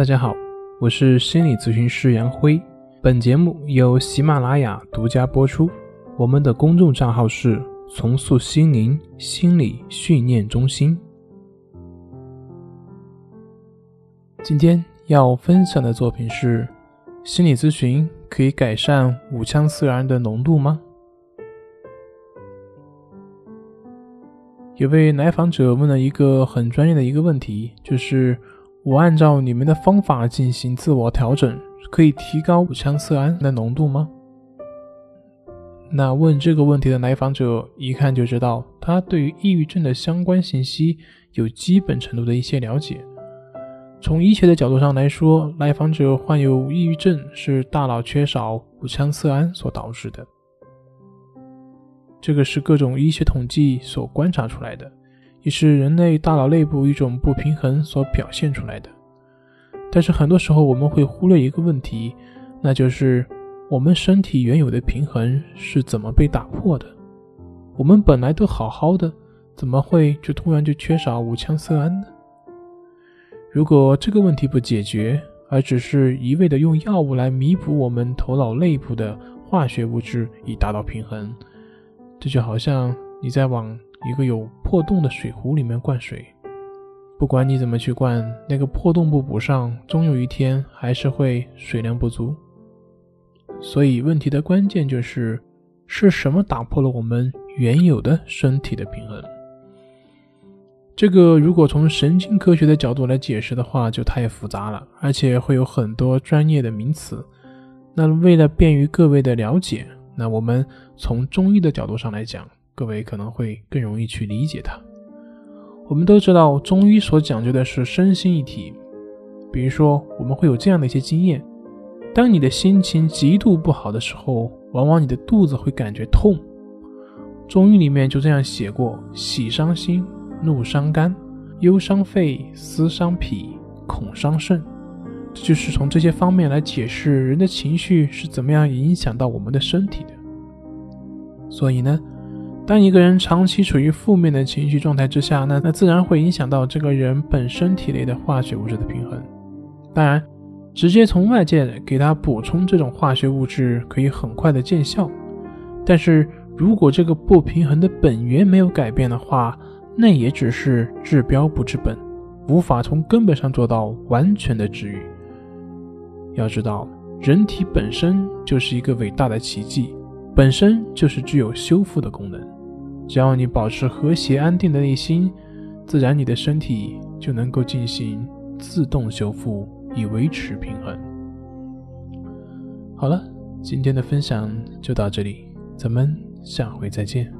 大家好，我是心理咨询师杨辉。本节目由喜马拉雅独家播出。我们的公众账号是“重塑心灵心理训练中心”。今天要分享的作品是：心理咨询可以改善五羟色胺的浓度吗？有位来访者问了一个很专业的一个问题，就是。我按照你们的方法进行自我调整，可以提高五羟色胺的浓度吗？那问这个问题的来访者一看就知道，他对于抑郁症的相关信息有基本程度的一些了解。从医学的角度上来说，来访者患有抑郁症是大脑缺少五羟色胺所导致的，这个是各种医学统计所观察出来的。也是人类大脑内部一种不平衡所表现出来的。但是很多时候我们会忽略一个问题，那就是我们身体原有的平衡是怎么被打破的？我们本来都好好的，怎么会就突然就缺少五羟色胺呢？如果这个问题不解决，而只是一味的用药物来弥补我们头脑内部的化学物质以达到平衡，这就好像你在往。一个有破洞的水壶里面灌水，不管你怎么去灌，那个破洞不补上，终有一天还是会水量不足。所以问题的关键就是，是什么打破了我们原有的身体的平衡？这个如果从神经科学的角度来解释的话，就太复杂了，而且会有很多专业的名词。那为了便于各位的了解，那我们从中医的角度上来讲。各位可能会更容易去理解它。我们都知道，中医所讲究的是身心一体。比如说，我们会有这样的一些经验：当你的心情极度不好的时候，往往你的肚子会感觉痛。中医里面就这样写过：喜伤心，怒伤肝，忧伤肺，思伤脾，恐伤肾。这就是从这些方面来解释人的情绪是怎么样影响到我们的身体的。所以呢？当一个人长期处于负面的情绪状态之下，那那自然会影响到这个人本身体内的化学物质的平衡。当然，直接从外界给他补充这种化学物质可以很快的见效，但是如果这个不平衡的本源没有改变的话，那也只是治标不治本，无法从根本上做到完全的治愈。要知道，人体本身就是一个伟大的奇迹，本身就是具有修复的功能。只要你保持和谐安定的内心，自然你的身体就能够进行自动修复，以维持平衡。好了，今天的分享就到这里，咱们下回再见。